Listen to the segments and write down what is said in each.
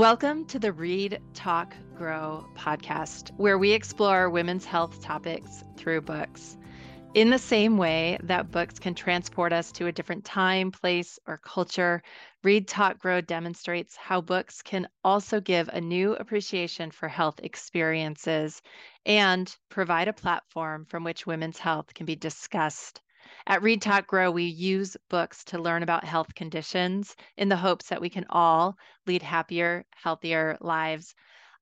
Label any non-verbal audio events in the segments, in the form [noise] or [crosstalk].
Welcome to the Read, Talk, Grow podcast, where we explore women's health topics through books. In the same way that books can transport us to a different time, place, or culture, Read, Talk, Grow demonstrates how books can also give a new appreciation for health experiences and provide a platform from which women's health can be discussed at Read Talk Grow, we use books to learn about health conditions in the hopes that we can all lead happier, healthier lives.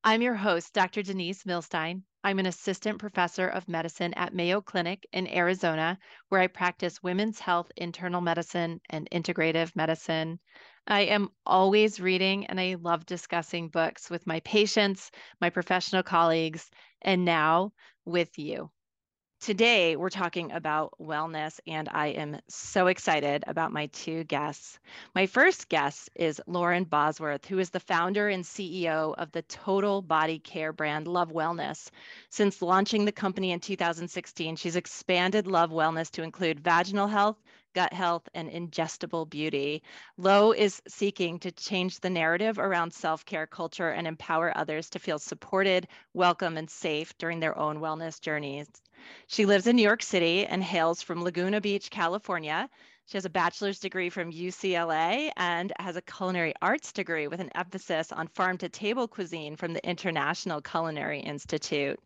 I'm your host, Dr. Denise Millstine. I'm an assistant professor of medicine at Mayo Clinic in Arizona, where I practice women's health, internal medicine, and integrative medicine. I am always reading and I love discussing books with my patients, my professional colleagues, and now with you. Today, we're talking about wellness, and I am so excited about my two guests. My first guest is Lauren Bosworth, who is the founder and CEO of the total body care brand Love Wellness. Since launching the company in 2016, she's expanded Love Wellness to include vaginal health, gut health, and ingestible beauty. Lo is seeking to change the narrative around self care culture and empower others to feel supported, welcome, and safe during their own wellness journeys. She lives in New York City and hails from Laguna Beach, California. She has a bachelor's degree from UCLA and has a culinary arts degree with an emphasis on farm to table cuisine from the International Culinary Institute.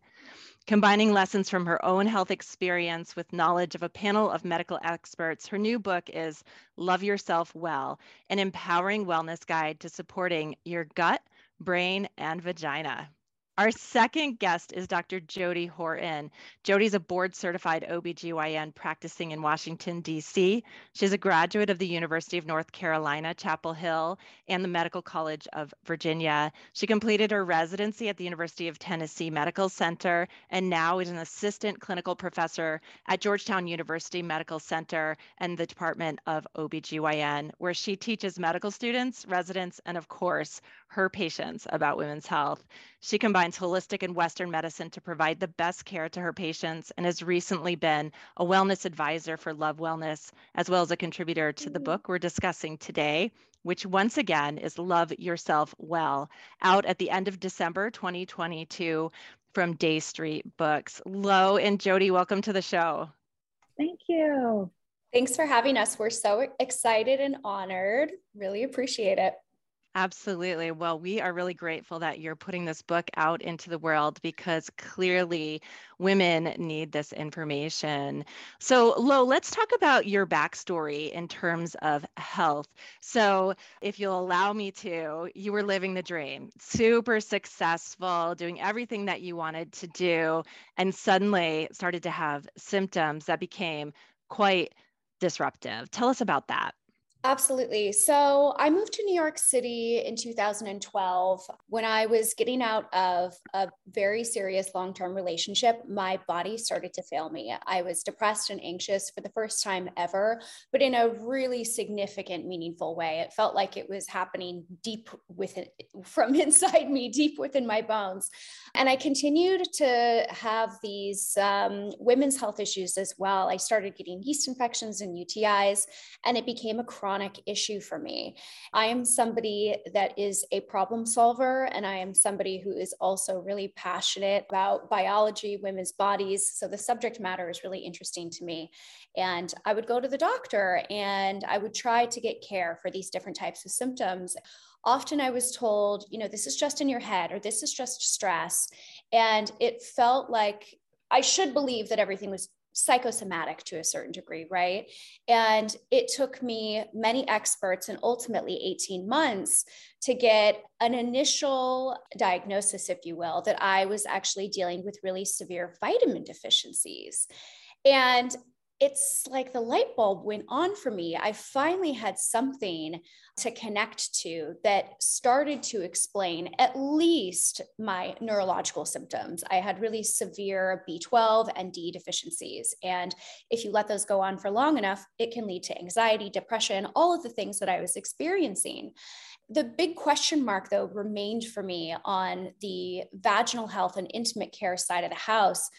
Combining lessons from her own health experience with knowledge of a panel of medical experts, her new book is Love Yourself Well, an empowering wellness guide to supporting your gut, brain, and vagina. Our second guest is Dr. Jodie Horton. Jodie's a board certified OBGYN practicing in Washington, D.C. She's a graduate of the University of North Carolina, Chapel Hill, and the Medical College of Virginia. She completed her residency at the University of Tennessee Medical Center and now is an assistant clinical professor at Georgetown University Medical Center and the Department of OBGYN, where she teaches medical students, residents, and of course, her patients about women's health. She combines holistic and Western medicine to provide the best care to her patients and has recently been a wellness advisor for Love Wellness, as well as a contributor to the book we're discussing today, which once again is Love Yourself Well, out at the end of December 2022 from Dey Street Books. Lo and Jodie, welcome to the show. Thank you. Thanks for having us. We're so excited and honored. Really appreciate it. Absolutely. Well, we are really grateful that you're putting this book out into the world because clearly women need this information. So, Lo, let's talk about your backstory in terms of health. So, if you'll allow me to, you were living the dream, super successful, doing everything that you wanted to do, and suddenly started to have symptoms that became quite disruptive. Tell us about that. Absolutely. So I moved to New York City in 2012. When I was getting out of a very serious long term relationship, my body started to fail me. I was depressed and anxious for the first time ever, but in a really significant, meaningful way. It felt like it was happening deep within, from [laughs] inside me, deep within my bones. And I continued to have these um, women's health issues as well. I started getting yeast infections and UTIs, and it became a chronic chronic issue for me. I am somebody that is a problem solver, and I am somebody who is also really passionate about biology, women's bodies. So the subject matter is really interesting to me. And I would go to the doctor and I would try to get care for these different types of symptoms often I was told, you know, this is just in your head or this is just stress. And it felt like I should believe that everything was psychosomatic to a certain degree, right? And it took me many experts and ultimately 18 months to get an initial diagnosis, if you will, that I was actually dealing with really severe vitamin deficiencies. And it's like the light bulb went on for me. I finally had something to connect to that started to explain at least my neurological symptoms. I had really severe B12 and D deficiencies. And if you let those go on for long enough, it can lead to anxiety, depression, all of the things that I was experiencing. The big question mark, though, remained for me on the vaginal health and intimate care side of the house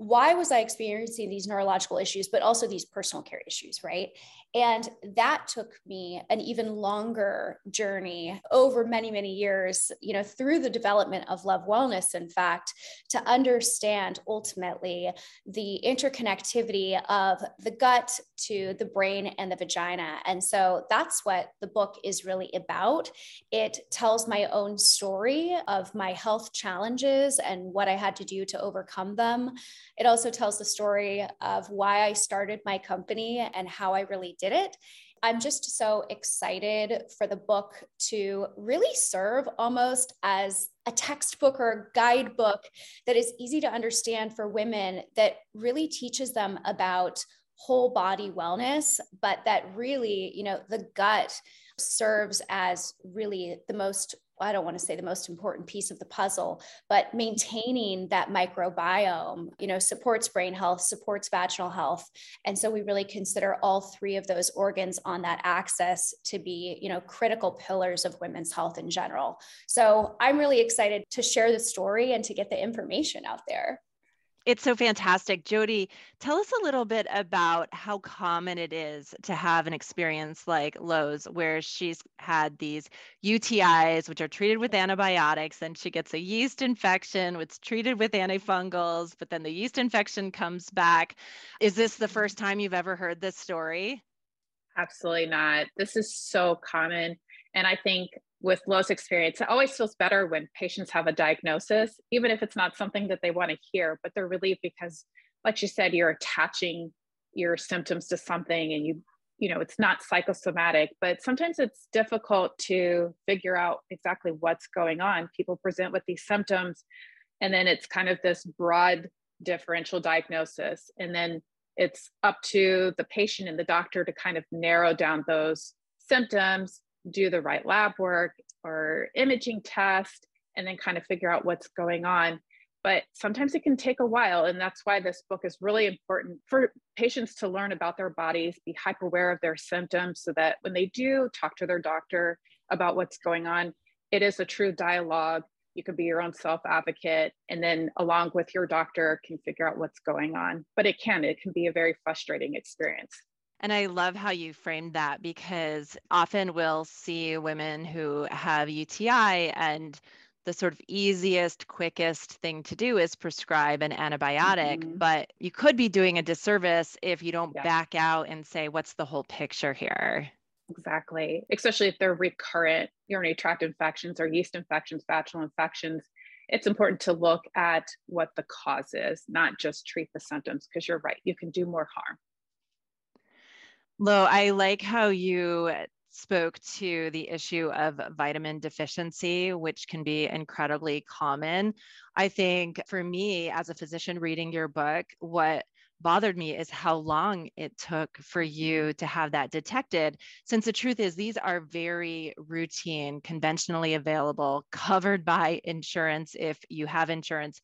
why was I experiencing these neurological issues, but also these personal care issues, right? And that took me an even longer journey over many, many years, you know, through the development of Love Wellness, in fact, to understand ultimately the interconnectivity of the gut to the brain and the vagina. And so that's what the book is really about. It tells my own story of my health challenges and what I had to do to overcome them. It also tells the story of why I started my company and how I really did it. I'm just so excited for the book to really serve almost as a textbook or a guidebook that is easy to understand for women that really teaches them about whole body wellness, but that really, you know, the gut serves as really the most I don't want to say the most important piece of the puzzle, but maintaining that microbiome, you know, supports brain health, supports vaginal health. And so we really consider all three of those organs on that axis to be, you know, critical pillars of women's health in general. So I'm really excited to share the story and to get the information out there. It's so fantastic. Jodie, tell us a little bit about how common it is to have an experience like Lo's, where she's had these UTIs, which are treated with antibiotics, and she gets a yeast infection, which is treated with antifungals, but then the yeast infection comes back. Is this the first time you've ever heard this story? Absolutely not. This is so common. And I think with Lo's experience, it always feels better when patients have a diagnosis, even if it's not something that they want to hear, but they're relieved because, like you said, you're attaching your symptoms to something and you, you know, it's not psychosomatic, but sometimes it's difficult to figure out exactly what's going on. People present with these symptoms, and then it's kind of this broad differential diagnosis. And then it's up to the patient and the doctor to kind of narrow down those symptoms do the right lab work or imaging test and then kind of figure out what's going on. But sometimes it can take a while. And that's why this book is really important for patients to learn about their bodies, be hyper aware of their symptoms so that when they do talk to their doctor about what's going on, it is a true dialogue. You can be your own self advocate and then, along with your doctor, can figure out what's going on. But it can, it can be a very frustrating experience. And I love how you framed that because often we'll see women who have UTI and the sort of easiest, quickest thing to do is prescribe an antibiotic, mm-hmm. but you could be doing a disservice if you don't yeah. back out and say, what's the whole picture here? Exactly. Especially if they're recurrent urinary tract infections or yeast infections, vaginal infections. It's important to look at what the cause is, not just treat the symptoms, because you're right, you can do more harm. Lo, I like how you spoke to the issue of vitamin deficiency, which can be incredibly common. I think for me, as a physician reading your book, what bothered me is how long it took for you to have that detected. Since the truth is, these are very routine, conventionally available, covered by insurance if you have insurance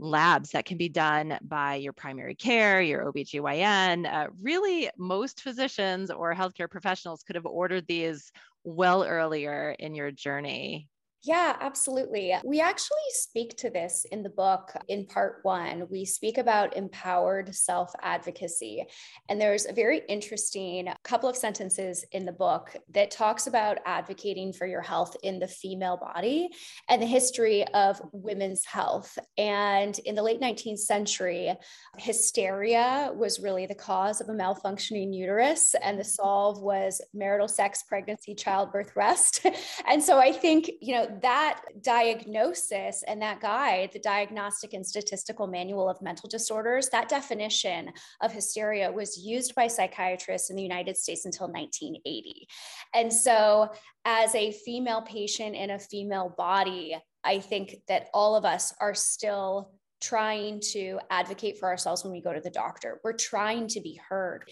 labs that can be done by your primary care, your OBGYN. Uh, really, most physicians or healthcare professionals could have ordered these well earlier in your journey. Yeah, absolutely. We actually speak to this in the book in part one. We speak about empowered self advocacy. And there's a very interesting couple of sentences in the book that talks about advocating for your health in the female body and the history of women's health. And in the late 19th century, hysteria was really the cause of a malfunctioning uterus, and the solve was marital sex, pregnancy, childbirth, rest. [laughs] and so I think, you know, that diagnosis and that guide, the Diagnostic and Statistical Manual of Mental Disorders, that definition of hysteria was used by psychiatrists in the United States until 1980. And so, as a female patient in a female body, I think that all of us are still trying to advocate for ourselves when we go to the doctor. We're trying to be heard.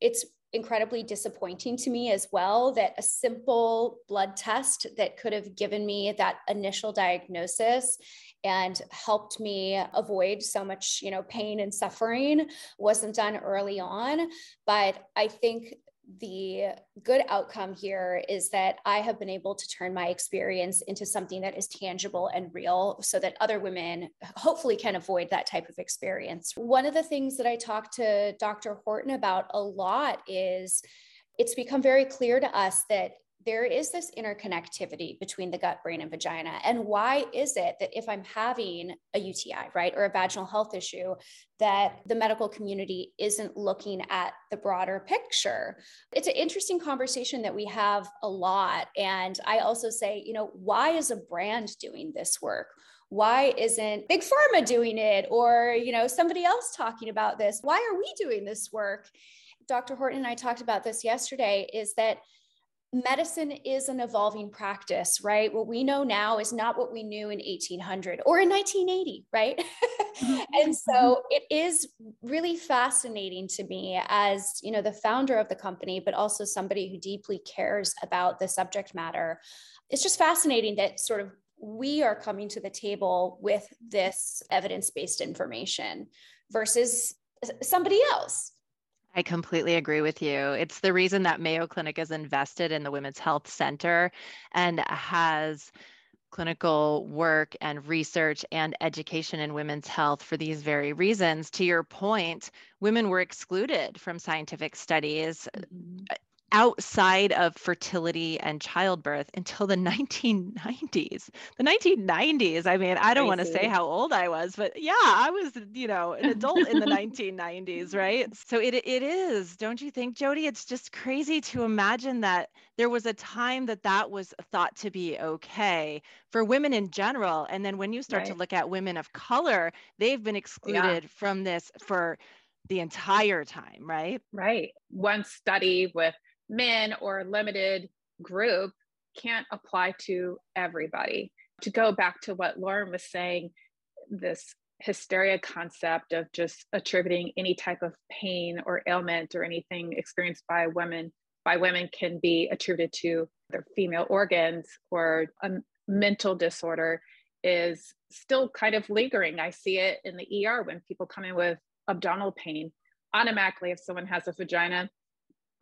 It's incredibly disappointing to me as well that a simple blood test that could have given me that initial diagnosis and helped me avoid so much you know pain and suffering wasn't done early on. But i think the good outcome here is that I have been able to turn my experience into something that is tangible and real so that other women hopefully can avoid that type of experience. One of the things that I talk to Dr. Horton about a lot is it's become very clear to us that there is this interconnectivity between the gut, brain, and vagina. And why is it that if I'm having a UTI, right, or a vaginal health issue, that the medical community isn't looking at the broader picture? It's an interesting conversation that we have a lot. And I also say, you know, why is a brand doing this work? why isn't big pharma doing it or you know somebody else talking about this why are we doing this work dr horton and i talked about this yesterday is that medicine is an evolving practice, right? What we know now is not what we knew in 1800 or in 1980, right? Mm-hmm. [laughs] and so mm-hmm. it is really fascinating to me as, you know, the founder of the company, but also somebody who deeply cares about the subject matter. It's just fascinating that sort of we are coming to the table with this evidence-based information versus somebody else I completely agree with you. It's the reason that Mayo Clinic is invested in the Women's Health Center and has clinical work and research and education in women's health for these very reasons. To your point, women were excluded from scientific studies. Mm-hmm outside of fertility and childbirth until the [laughs] 1990s. The 1990s. I mean, I don't want to say how old I was, but yeah, I was, you know, an adult in the [laughs] 1990s, right? So it it is, don't you think, Jodie? It's just crazy to imagine that there was a time that that was thought to be okay for women in general, and then when you start right. to look at women of color, they've been oh, excluded yeah. from this for the entire time, right? Right. One study with men or limited group can't apply to everybody. To go back to what Lauren was saying, this hysteria concept of just attributing any type of pain or ailment or anything experienced by women by women can be attributed to their female organs or a mental disorder is still kind of lingering. I see it in the ER when people come in with abdominal pain. Automatically, if someone has a vagina,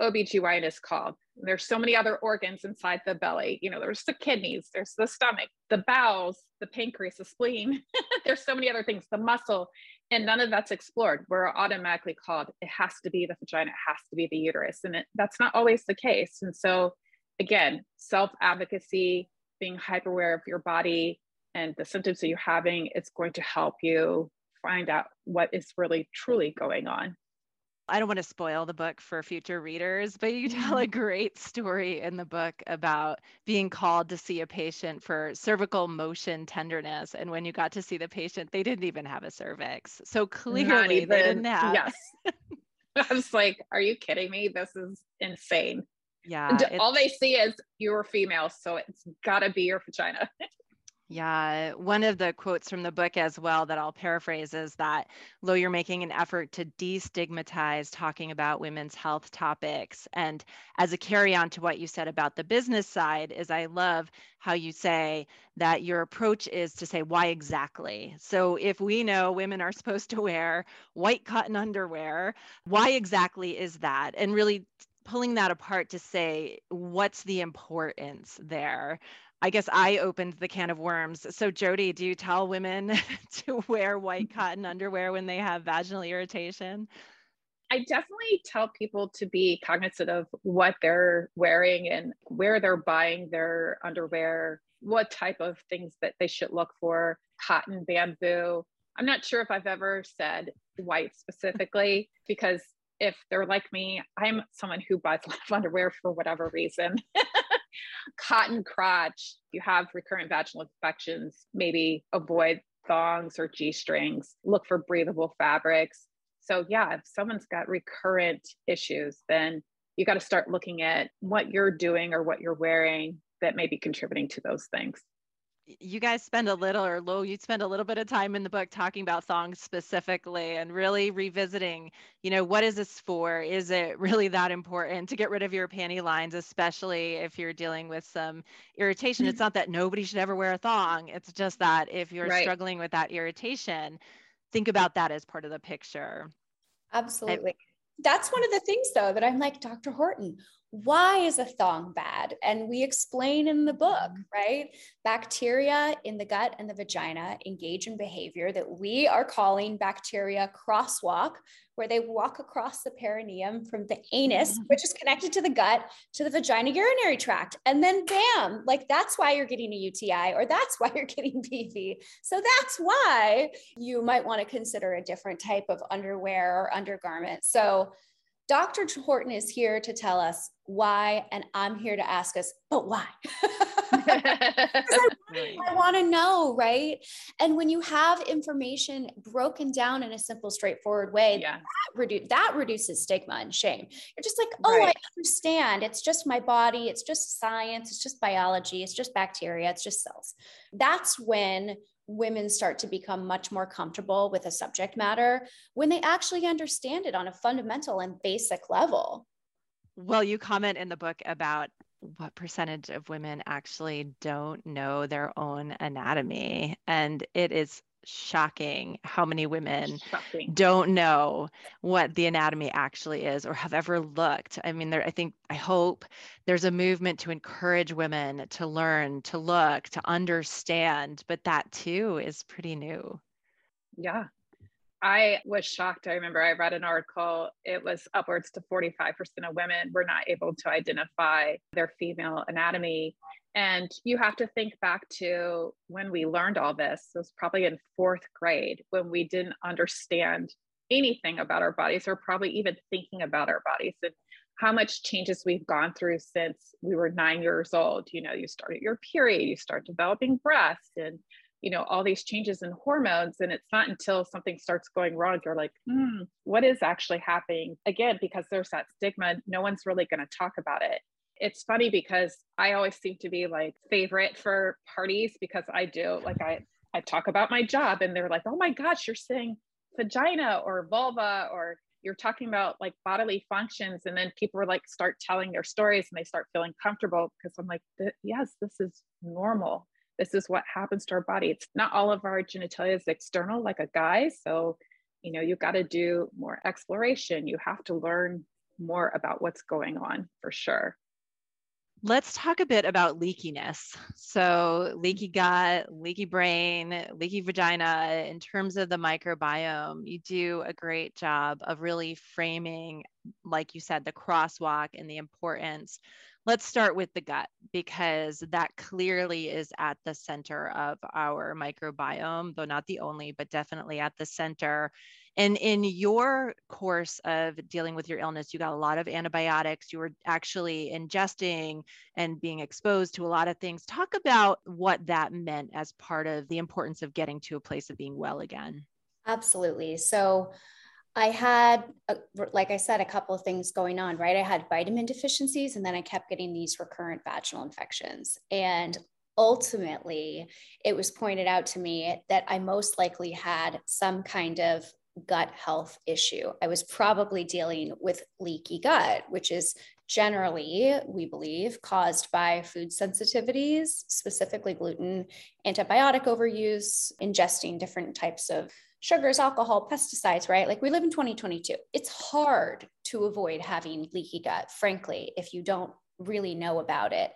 OBGYN is called. There's so many other organs inside the belly. You know, there's the kidneys, there's the stomach, the bowels, the pancreas, the spleen. [laughs] there's so many other things, the muscle, and none of that's explored. We're automatically called. It has to be the vagina, it has to be the uterus. And it, that's not always the case. And so, again, self advocacy, being hyper aware of your body and the symptoms that you're having, it's going to help you find out what is really truly going on. I don't want to spoil the book for future readers, but you tell a mm-hmm. great story in the book about being called to see a patient for cervical motion tenderness. And when you got to see the patient, they didn't even have a cervix. So clearly even, they didn't have. Yes. [laughs] I was like, are you kidding me? This is insane. Yeah. All they see is you're female. So it's got to be your vagina. [laughs] Yeah, uh, one of the quotes from the book as well that I'll paraphrase is that, Lo, you're making an effort to destigmatize talking about women's health topics. And as a carry on to what you said about the business side, is I love how you say that your approach is to say, why exactly? So if we know women are [laughs] supposed to wear white cotton underwear, why exactly is that? And really pulling that apart to say what's the importance there I guess I opened the can of worms. So, Jodie, do you tell women [laughs] to wear white mm-hmm. cotton underwear when they have vaginal irritation? I definitely tell people to be cognizant of what they're wearing and where they're buying their underwear, what type of things that they should look for, cotton, bamboo. I'm not sure if I've ever said white specifically because if they're like me, I'm someone who buys a lot of underwear for whatever reason. [laughs] cotton crotch, you have recurrent vaginal infections, maybe avoid thongs or G strings, look for breathable fabrics. So, yeah, if someone's got recurrent issues, then you got to start looking at what you're doing or what you're wearing that may be contributing to those things you guys spend a little or low you spend a little bit of time in the book talking about thongs specifically and really revisiting you know what is this for? Is it really that important to get rid of your panty lines especially if you're dealing with some irritation? It's mm-hmm. not that nobody should ever wear a thong. It's just that if you're right. struggling with that irritation think about that as part of the picture. Absolutely. that's one of the things though that I'm like, Dr. Horton, why is a thong bad? And we explain in the book, mm-hmm. right? Bacteria in the gut and the vagina engage in behavior that we are calling bacteria crosswalk, where they walk across the perineum from the anus, mm-hmm. which is connected to the gut, to the vagina urinary tract. And then bam, like that's why you're getting a UTI or that's why you're getting [laughs] BV. So that's why you might want to consider a different type of underwear or undergarment. So Dr. Horton is here to tell us why, and I'm here to ask us, but why? [laughs] I, [laughs] I want to know, right? And when you have information broken down in a simple, straightforward way, yeah. that, redu- that reduces stigma and shame. You're just like, oh, right. I understand. It's just my body. It's just science. It's just biology. It's just bacteria. It's just cells. That's when women start to become much more comfortable with a subject matter when they actually understand it on a fundamental and basic level. Well, you comment in the book about what percentage of women actually don't know their own anatomy. And it is shocking how many women shocking. don't know what the anatomy actually is or have ever looked. I mean, there I think I hope there's a movement to encourage women to learn, to look, to understand, but that too is pretty new. Yeah. I was shocked. I remember I read an article, it was upwards to 45% of women were not able to identify their female anatomy and you have to think back to when we learned all this, it was probably in fourth grade when we didn't understand anything about our bodies or probably even thinking about our bodies and how much changes we've gone through since we were nine years old. You know, you start your period, you start developing breasts and you know all these changes in hormones. And it's not until something starts going wrong you're like hmm, what is actually happening? Again because there's that stigma no one's really going to talk about it it's funny because I always seem to be like favorite for parties because I do like I I talk about my job and they're like, "Oh my gosh, you're saying vagina or vulva or you're talking about like bodily functions and then people are like start telling their stories and they start feeling comfortable because I'm like, "Yes, this is normal. This is what happens to our body. It's not all of our genitalia is external like a guy, so you know, you've got to do more exploration. You have to learn more about what's going on for sure. Let's talk a bit about leakiness. So, leaky gut, leaky brain, leaky vagina. In terms of the microbiome, you do a great job of really framing, like you said, the crosswalk and the importance. Let's start with the gut because that clearly is at the center of our microbiome, though not the only, but definitely at the center. And in your course of dealing with your illness, you got a lot of antibiotics. You were actually ingesting and being exposed to a lot of things. Talk about what that meant as part of the importance of getting to a place of being well again. Absolutely. So, I had, a, like I said, a couple of things going on, right? I had vitamin deficiencies, and then I kept getting these recurrent vaginal infections. And ultimately, it was pointed out to me that I most likely had some kind of gut health issue. I was probably dealing with leaky gut, which is generally, we believe, caused by food sensitivities, specifically gluten, antibiotic overuse, ingesting different types of sugars, alcohol, pesticides, right? Like we live in 2022. It's hard to avoid having leaky gut, frankly, if you don't really know about it.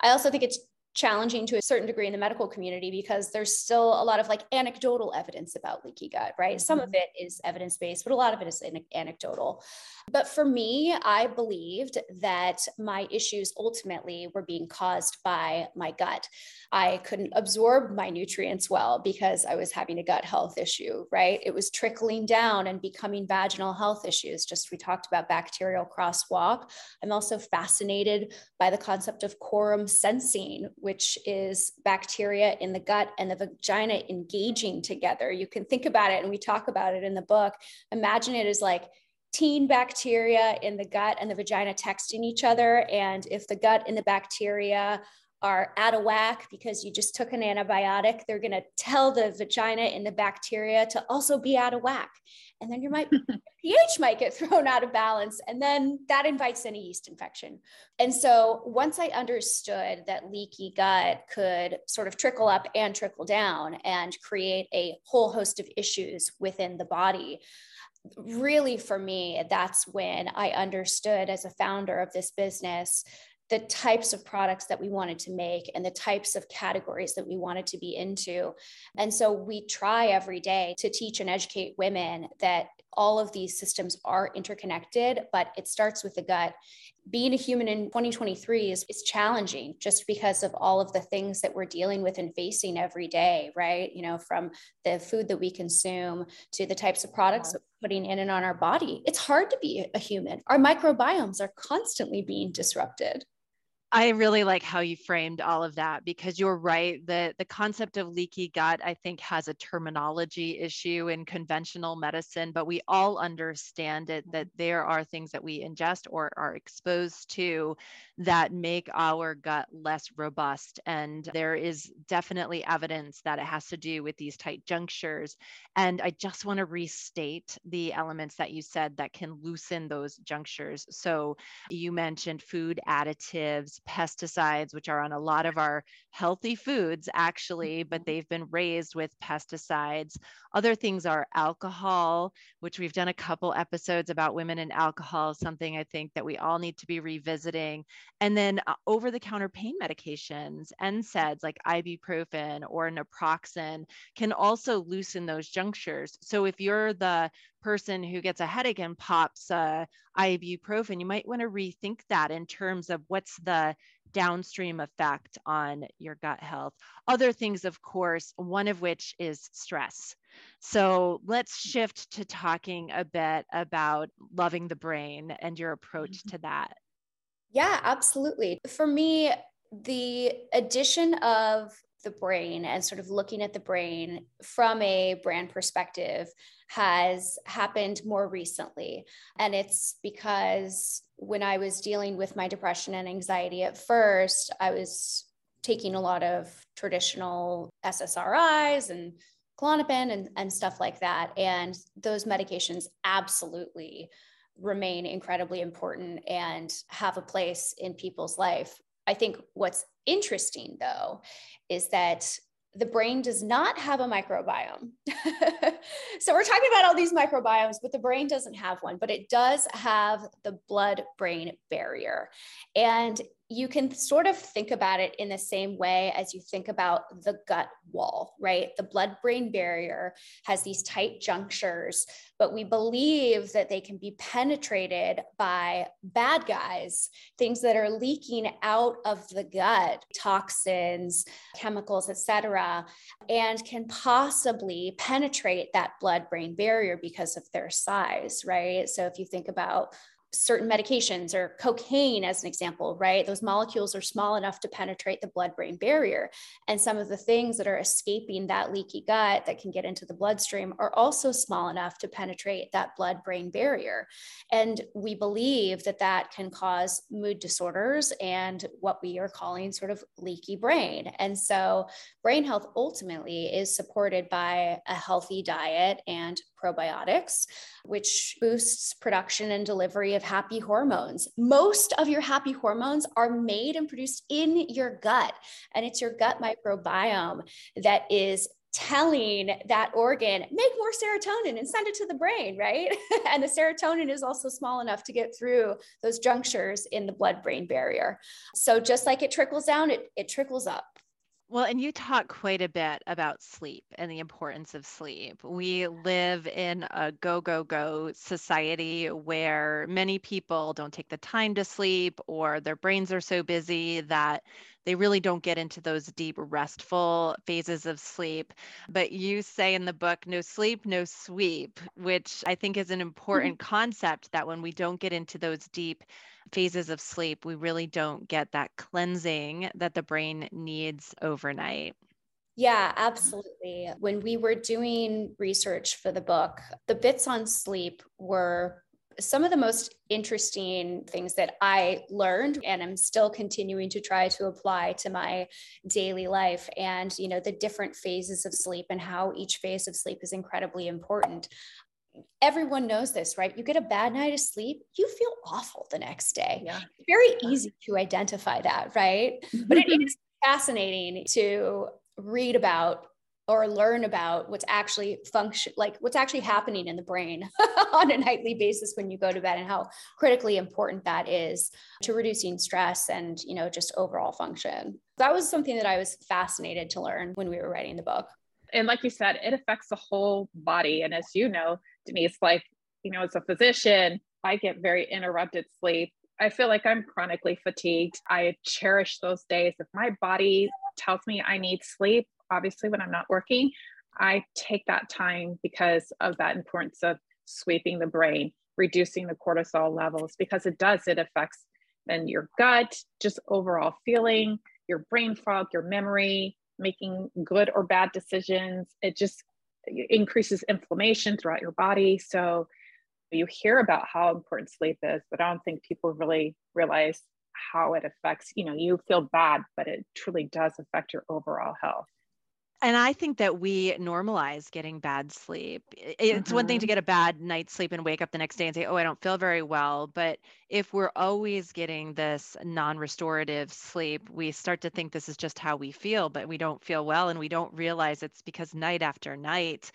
I also think it's challenging to a certain degree in the medical community because there's still a lot of like anecdotal evidence about leaky gut, right? Mm-hmm. Some of mm-hmm. it is evidence based, but a lot of it is anecdotal. But for me, I believed that my issues ultimately were being caused by my gut. I couldn't absorb my nutrients well because I was having a gut health issue, right? It was trickling down and becoming vaginal health issues. Just we talked about bacterial crosswalk. I'm also fascinated by the concept of quorum sensing, which is bacteria in the gut and the vagina engaging together. You can think about it, and we talk about it in the book. Imagine it as like teen bacteria in the gut and the vagina texting each other. And if the gut and the bacteria are out of whack because you just took an antibiotic, they're going to tell the vagina and the bacteria to also be out of whack. And then [laughs] your might, pH might get thrown out of balance. And then that invites any yeast infection. And so once I understood that leaky gut could sort of trickle up and trickle down and create a whole host of issues within the body, really for me, that's when I understood as a founder of this business the types of products that we wanted to make and the types of categories that we wanted to be into. And so we try every day to teach and educate women that all of these systems are interconnected, but it starts with the gut. Being a human in 2023 is, is challenging just because of all of the things that we're dealing with and facing every day, right? You know, from the food that we consume to the types of products we're putting in and on our body. It's hard to be a human. Our microbiomes are constantly being disrupted. I really like how you framed all of that because you're right. The the concept of leaky gut, I think, has a terminology issue in conventional medicine, but we all understand it that there are things that we ingest or are exposed to that make our gut less robust. And there is definitely evidence that it has to do with these tight junctures. And I just want to restate the elements that you said that can loosen those junctures. So you mentioned food additives pesticides, which are on a lot of our healthy foods, actually, but mm-hmm. they've been raised with pesticides. Other things are alcohol, which we've done a couple episodes about women and alcohol, something I think that we all need to be revisiting. And then uh, over the counter pain medications, NSAIDs like ibuprofen or naproxen can also loosen those junctures. So if you're the person who gets a headache and pops uh, ibuprofen, you might want to rethink that in terms of what's the downstream effect on your gut health. Other things, of course, one of which is stress. So let's shift to talking a bit about loving the brain and your approach mm-hmm. to that. Yeah, absolutely. For me, the addition of the brain and sort of looking at the brain from a brand perspective has happened more recently. And it's because when I was dealing with my depression and anxiety at first, I was taking a lot of traditional SSRIs and Klonopin and, and stuff like that. And those medications absolutely remain incredibly important and have a place in people's life. I think what's interesting though is that the brain does not have a microbiome. [laughs] so we're talking about all these microbiomes, but the brain doesn't have one, but it does have the blood brain barrier. And you can sort of think about it in the same way as you think about the gut wall, right? The blood brain barrier has these tight junctures, but we believe that they can be penetrated by bad guys, things that are leaking out of the gut, toxins, chemicals, etc., and can possibly penetrate that blood brain barrier because of their size, right? So if you think about certain medications or cocaine as an example right? Those molecules are small enough to penetrate the blood brain barrier. And some of the things that are escaping that leaky gut that can get into the bloodstream are also small enough to penetrate that blood brain barrier. And we believe that that can cause mood disorders and what we are calling sort of leaky brain. And so brain health ultimately is supported by a healthy diet and probiotics, which boosts production and delivery of happy hormones. Most of your happy hormones are made and produced in your gut, and it's your gut microbiome that is telling that organ make more serotonin and send it to the brain right? [laughs] And the serotonin is also small enough to get through those junctures in the blood brain barrier. So just like it trickles down it, it trickles up well, and you talk quite a bit about sleep and the importance of sleep. We live in a go, go, go society where many people don't take the time to sleep or their brains are so busy that they really don't get into those deep, restful phases of sleep. But you say in the book, no sleep, no sweep, which I think is an mm-hmm. important mm-hmm. concept that when we don't get into those deep, phases of sleep, we really don't get that cleansing that the brain needs overnight. Yeah, absolutely. When we were doing research for the book, the bits on sleep were some of the most interesting things that I learned and I'm still continuing to try to apply to my daily life and you know the different phases of sleep and how each phase of sleep is incredibly important everyone knows this, right? You get a bad night of sleep, you feel awful the next day. Yeah. Very easy to identify that, right? but it mm-hmm. is fascinating to read about or learn about what's actually function like what's actually happening in the brain [laughs] on a nightly basis when you go to bed and how critically important that is to reducing stress and you know just overall function that was something that i was fascinated to learn when we were writing the book and like you said it affects the whole body and as you know denise like you know as a physician i get very interrupted sleep I feel like I'm chronically fatigued. I cherish those days. If my body tells me I need sleep, obviously when I'm not working, I take that time because of that importance of sweeping the brain, reducing the cortisol levels, because it does, it affects then your gut, just overall feeling, your brain fog, your memory, making good or bad decisions. It just increases inflammation throughout your body. So you hear about how important sleep is, but I don't think people really realize how it affects, you know, you feel bad, but it truly does affect your overall health. And I think that we normalize getting bad sleep. It's mm-hmm. one thing to mm-hmm. get a bad night's sleep and wake up the next day and say, oh, I don't feel very well. But if we're always getting this non restorative sleep, we start to think this is just how we feel, but we don't feel well. And we don't realize it's because night after night,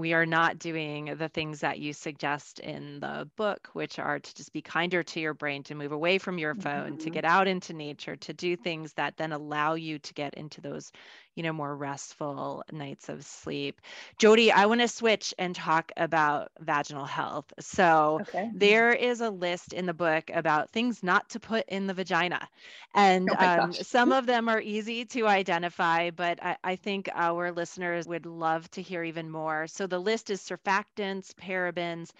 we are not doing the things that you suggest in the book, which are to just be kinder to your brain, to move away from your phone, mm-hmm. to get out into nature, to do things that then allow you to get into those you know, more restful nights of sleep. Jodie, I want to switch and talk about vaginal health. So okay. there is a list in the book about things not to put in the vagina. And oh um, some of [laughs] them are easy to identify, but I, I think our listeners would love to hear even more. So the list is surfactants, parabens,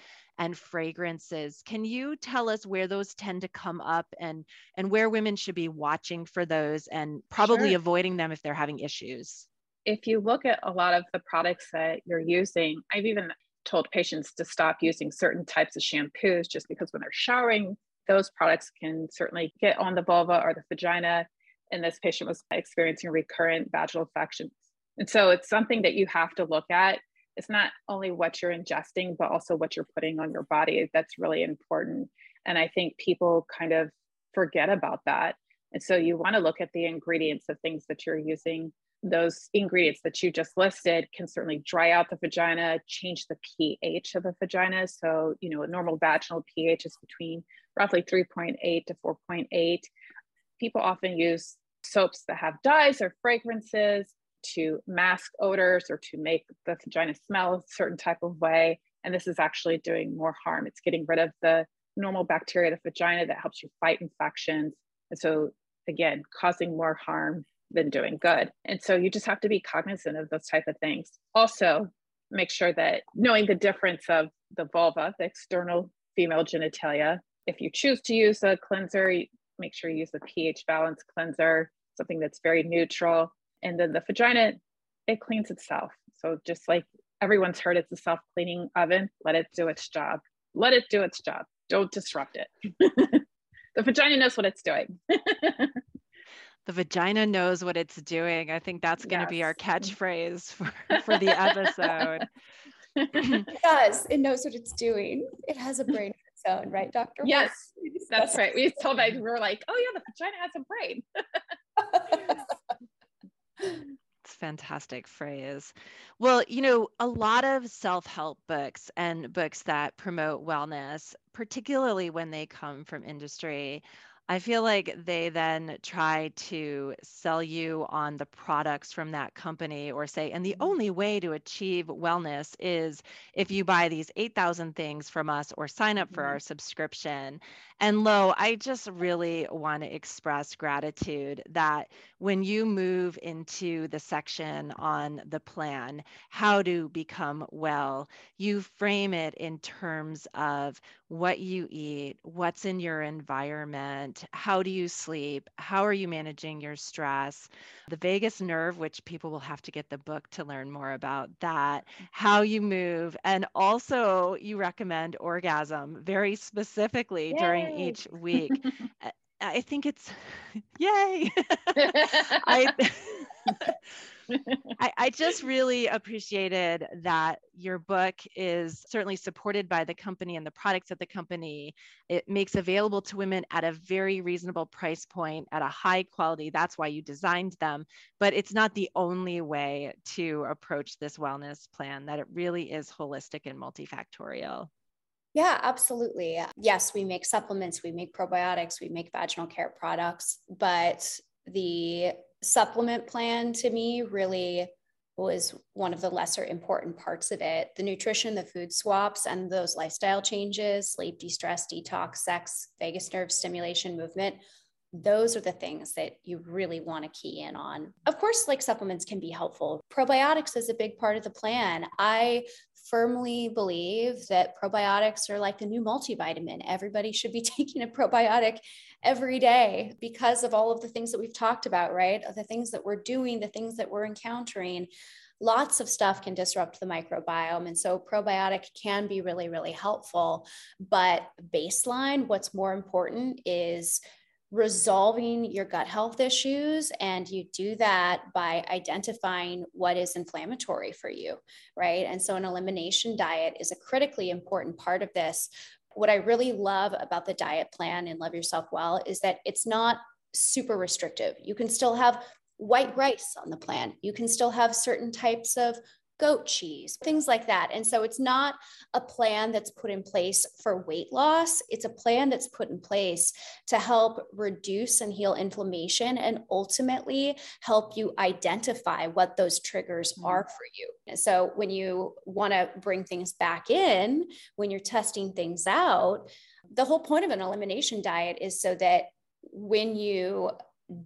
and fragrances. Can you tell us where those tend to come up and and where women should be watching for those and probably sure. avoiding them if they're having issues? If you look at a lot of the products that you're using, I've even told patients to stop using certain types of shampoos just because when they're showering, those products can certainly get on the vulva or the vagina. And this patient was experiencing recurrent vaginal infections. And so it's something that you have to look at it's not only what you're ingesting, but also what you're putting on your body. That's really important. And I think people kind of forget about that. And so you want to look at the ingredients of things that you're using. Those ingredients that you just listed can certainly dry out the vagina, change the pH of the vagina. So, you know, a normal vaginal pH is between roughly 3.8 to 4.8. People often use soaps that have dyes or fragrances to mask odors or to make the vagina smell a certain type of way. And this is actually doing more harm. It's getting rid of the normal bacteria of the vagina that helps you fight infections. And so, again, causing more harm than doing good. And so you just have to be cognizant of those type of things. Also, make sure that knowing the difference of the vulva, the external female genitalia, if you choose to use a cleanser, make sure you use a pH balance cleanser, something that's very neutral and then the vagina it cleans itself. So just like everyone's heard it's a self-cleaning oven. Let it do its job. Let it do its job. Don't disrupt it. [laughs] The vagina knows what it's doing. [laughs] The vagina knows what it's doing. I think that's going to yes. be our catchphrase for, [laughs] for the episode. It does. It knows what it's doing. It has a brain of its own right doctor yes. That's right. We told that we were like oh yeah the vagina has a brain it's fantastic phrase. Well, you know, a lot of self help books and books that promote wellness, particularly when they come from industry, I feel like they then try to sell you on the products from that company or say, and the mm-hmm. only way to achieve wellness is if you buy these 8,000 things from us or sign up for mm-hmm. our subscription. And Lo, I just really want to express gratitude that when you move into the section on the plan, how to become well, you frame it in terms of what you eat, what's in your environment, how do you sleep, how are you managing your stress, the vagus nerve, which people will have to get the book to learn more about that, mm-hmm. how you move, and also you recommend orgasm very specifically Yay. during each week. [laughs] I think it's [laughs] yay. [laughs] I I, I just really appreciated that your book is certainly supported by the company and the products that the company it makes available to women at a very reasonable price point at a high quality. That's why you designed them. But it's not the only way to approach this wellness plan that it really is holistic and multifactorial. Yeah, absolutely. Yes, we make supplements, we make probiotics, we make vaginal care products, but the supplement plan to me really was one of the lesser important parts of it. The nutrition, the food swaps, and those lifestyle changes, sleep, de stress, detox, sex, vagus nerve stimulation, movement those are the things that you really want to key in on. Of course, like supplements can be helpful. Probiotics is a big part of the plan. I firmly believe that probiotics are like the new multivitamin. Everybody should be [laughs] taking a probiotic every day because of all of the things that we've talked about, right? The things that we're doing, the things that we're encountering. Lots of stuff can disrupt the microbiome. And so probiotic can be really, really helpful. But baseline, what's more important is resolving your gut health issues. And you do that by identifying what is inflammatory for you, right? And so, an elimination diet is a critically important part of this. What I really love about the diet plan and Love Yourself Well is that it's not super restrictive. You can still have white rice on the plan. You can still have certain types of goat cheese, things like that. And so it's not a plan that's put in place for weight loss. It's a plan that's put in place to help reduce and heal inflammation and ultimately help you identify what those triggers mm-hmm. are for you. And so when you want to bring things back in, when you're testing things out, the whole point of an elimination diet is so that when you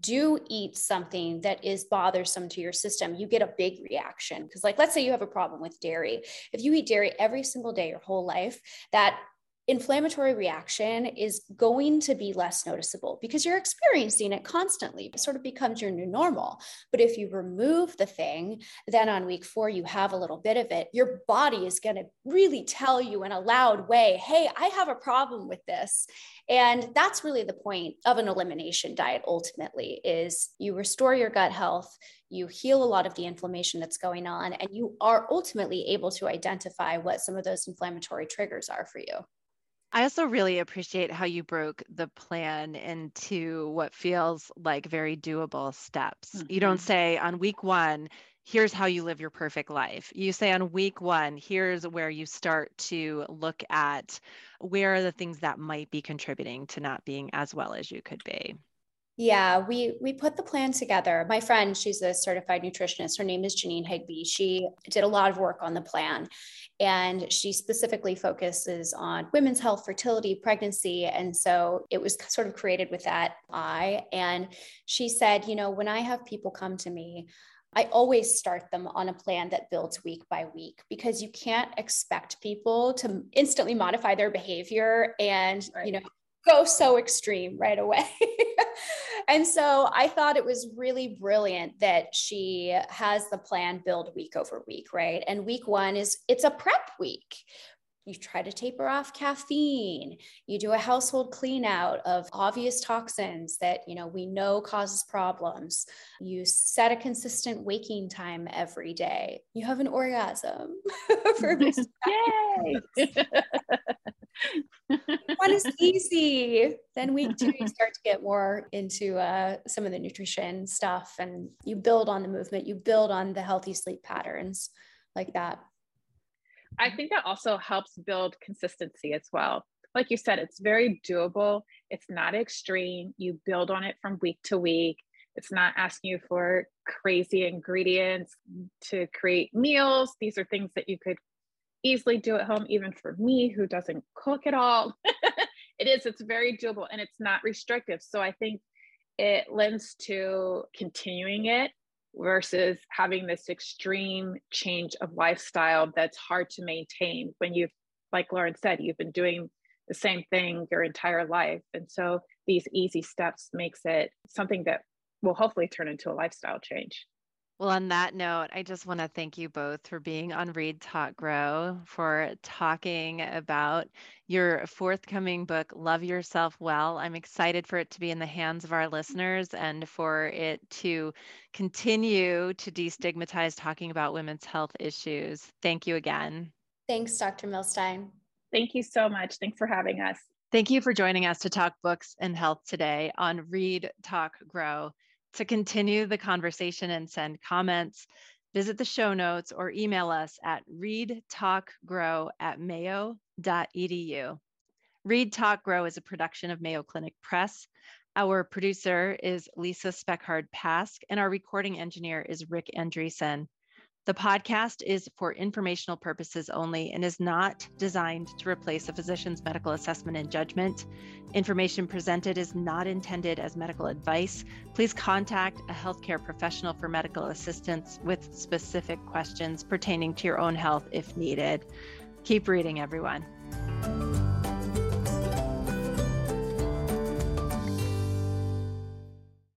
do eat something that is bothersome to your system, you get a big reaction. Because, like, let's say you have a problem with dairy. If you eat dairy every single day your whole life, that inflammatory reaction is going to be less noticeable because you're experiencing it constantly. It sort of becomes your new normal. But if you remove the thing, then on week four, you have a little bit of it. Your body is going to really tell you in a loud way, hey, I have a problem with this. And that's really the point of an elimination diet ultimately is you restore your gut health, you heal a lot of the inflammation that's going on, and you are ultimately able to identify what some of those inflammatory triggers are for you. I also really appreciate how you broke the plan into what feels like very doable steps. Mm-hmm. You don't mm-hmm. say on week one, here's how you live your perfect life. You say on week one, here's where you start to look at where are the things that might be contributing to not being as well as you could be. Yeah, we we put the plan together. My friend, she's a certified nutritionist. Her name is Janine Higby. She did a lot of work on the plan, and she specifically focuses on women's health, fertility, pregnancy, and so it was sort of created with that eye. And she said, you know, when I have people come to me, I always start them on a plan that builds week by week because you can't expect people to instantly modify their behavior and right. you know go so extreme right away. [laughs] and so I thought it was really brilliant that she has the plan build week over week, right? And week one is it's a prep week. You try to taper off caffeine. You do a household clean out of obvious toxins that you know we know causes problems. You set a consistent waking time every day. You have an orgasm [laughs] for [laughs] Yay! One is easy. Then week two, you [laughs] start to get more into uh, some of the nutrition stuff and you build on the movement, you build on the healthy sleep patterns like that. I think that also helps build consistency as well. Like you said, it's very doable. It's not extreme. You build on it from week to week. It's not asking you for crazy ingredients to create meals. These are things that you could easily do at home, even for me who doesn't cook at all. [laughs] it is, it's very doable and it's not restrictive. So I think it lends to continuing it versus having this extreme change of lifestyle that's hard to maintain when you've, like Lauren said, you've been doing the same thing your entire life. And so these easy steps makes it something that will hopefully turn into a lifestyle change. Well, on that note, I just want to thank you both for being on Read Talk Grow, for talking about your forthcoming book, Love Yourself Well. I'm excited for it to be in the hands of our listeners and for it to continue to destigmatize talking about women's health issues. Thank you again. Thanks, Dr. Millstine. Thank you so much. Thanks for having us. Thank you for joining us to talk books and health today on Read Talk Grow. To continue the conversation and send comments, visit the show notes or email us at readtalkgrow at mayo.edu. Read Talk Grow is a production of Mayo Clinic Press. Our producer is Lisa Speckhard Pask, and our recording engineer is Rick Andreessen. The podcast is for informational purposes only and is not designed to replace a physician's medical assessment and judgment. Information presented is not intended as medical advice. Please contact a healthcare professional for medical assistance with specific questions pertaining to your own health if needed. Keep reading, everyone.